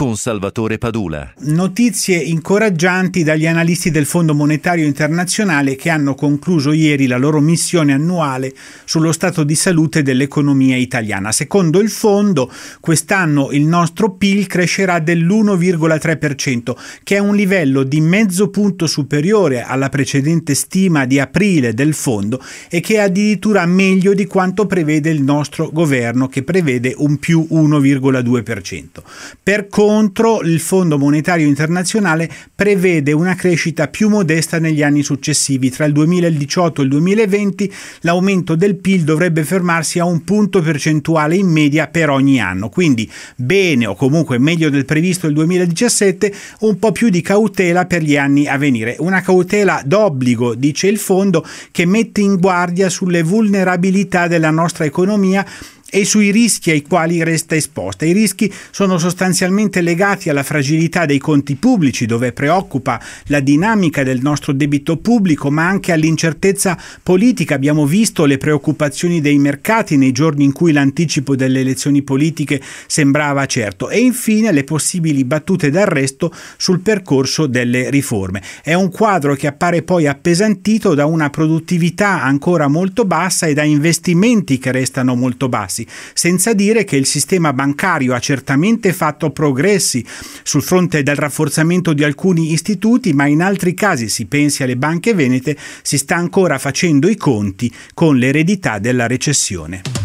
con Salvatore Padula. Notizie incoraggianti dagli analisti del Fondo Monetario Internazionale che hanno concluso ieri la loro missione annuale sullo stato di salute dell'economia italiana. Secondo il fondo, quest'anno il nostro PIL crescerà dell'1,3%, che è un livello di mezzo punto superiore alla precedente stima di aprile del fondo e che è addirittura meglio di quanto prevede il nostro governo, che prevede un più 1,2%. Per contro, il Fondo Monetario Internazionale prevede una crescita più modesta negli anni successivi. Tra il 2018 e il 2020 l'aumento del PIL dovrebbe fermarsi a un punto percentuale in media per ogni anno. Quindi bene o comunque meglio del previsto il 2017, un po' più di cautela per gli anni a venire. Una cautela d'obbligo, dice il fondo, che mette in guardia sulle vulnerabilità della nostra economia e sui rischi ai quali resta esposta. I rischi sono sostanzialmente legati alla fragilità dei conti pubblici, dove preoccupa la dinamica del nostro debito pubblico, ma anche all'incertezza politica. Abbiamo visto le preoccupazioni dei mercati nei giorni in cui l'anticipo delle elezioni politiche sembrava certo e infine le possibili battute d'arresto sul percorso delle riforme. È un quadro che appare poi appesantito da una produttività ancora molto bassa e da investimenti che restano molto bassi interessi, senza dire che il sistema bancario ha certamente fatto progressi sul fronte del rafforzamento di alcuni istituti, ma in altri casi, si pensi alle banche venete, si sta ancora facendo i conti con l'eredità della recessione.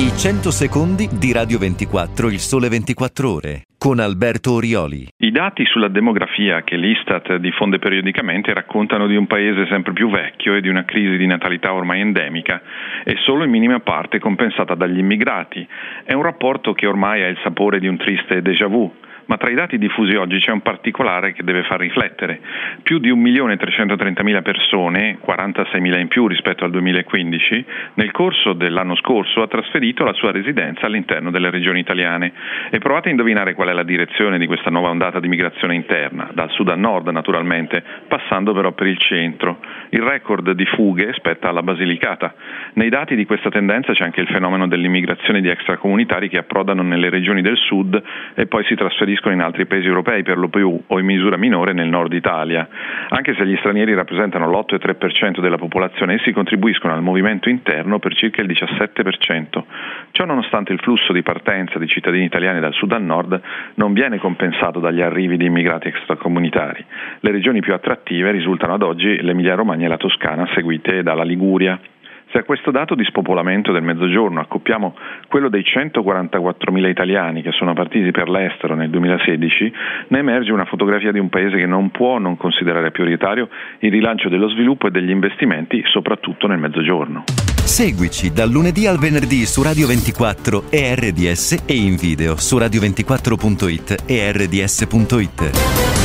I 100 secondi di Radio 24, il sole 24 ore, con Alberto Orioli. I dati sulla demografia che l'Istat diffonde periodicamente raccontano di un paese sempre più vecchio e di una crisi di natalità ormai endemica e solo in minima parte compensata dagli immigrati. È un rapporto che ormai ha il sapore di un triste déjà vu ma tra i dati diffusi oggi c'è un particolare che deve far riflettere. Più di 1.330.000 persone, 46.000 in più rispetto al 2015, nel corso dell'anno scorso ha trasferito la sua residenza all'interno delle regioni italiane. E provate a indovinare qual è la direzione di questa nuova ondata di migrazione interna, dal sud a nord naturalmente, passando però per il centro. Il record di fughe spetta alla Basilicata. Nei dati di questa tendenza c'è anche il fenomeno dell'immigrazione di extracomunitari che approdano nelle regioni del sud e poi si trasferiscono trasferiscono in altri paesi europei, per lo più o in misura minore nel nord Italia. Anche se gli stranieri rappresentano l'8,3% della popolazione, essi contribuiscono al movimento interno per circa il 17%. Ciò nonostante il flusso di partenza di cittadini italiani dal sud al nord non viene compensato dagli arrivi di immigrati extracomunitari. Le regioni più attrattive risultano ad oggi l'Emilia Romagna e la Toscana, seguite dalla Liguria. Se a questo dato di spopolamento del mezzogiorno accoppiamo quello dei 144.000 italiani che sono partiti per l'estero nel 2016, ne emerge una fotografia di un paese che non può non considerare prioritario il rilancio dello sviluppo e degli investimenti, soprattutto nel mezzogiorno. Seguici dal lunedì al venerdì su Radio 24 e RDS e in video su radio24.it e rds.it.